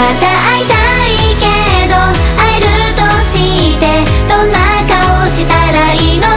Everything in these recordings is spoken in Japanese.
会いたいけど会えるとしてどんな顔したらいいの？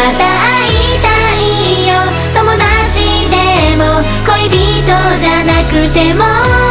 また会いたいよ。友達でも恋人じゃなくても。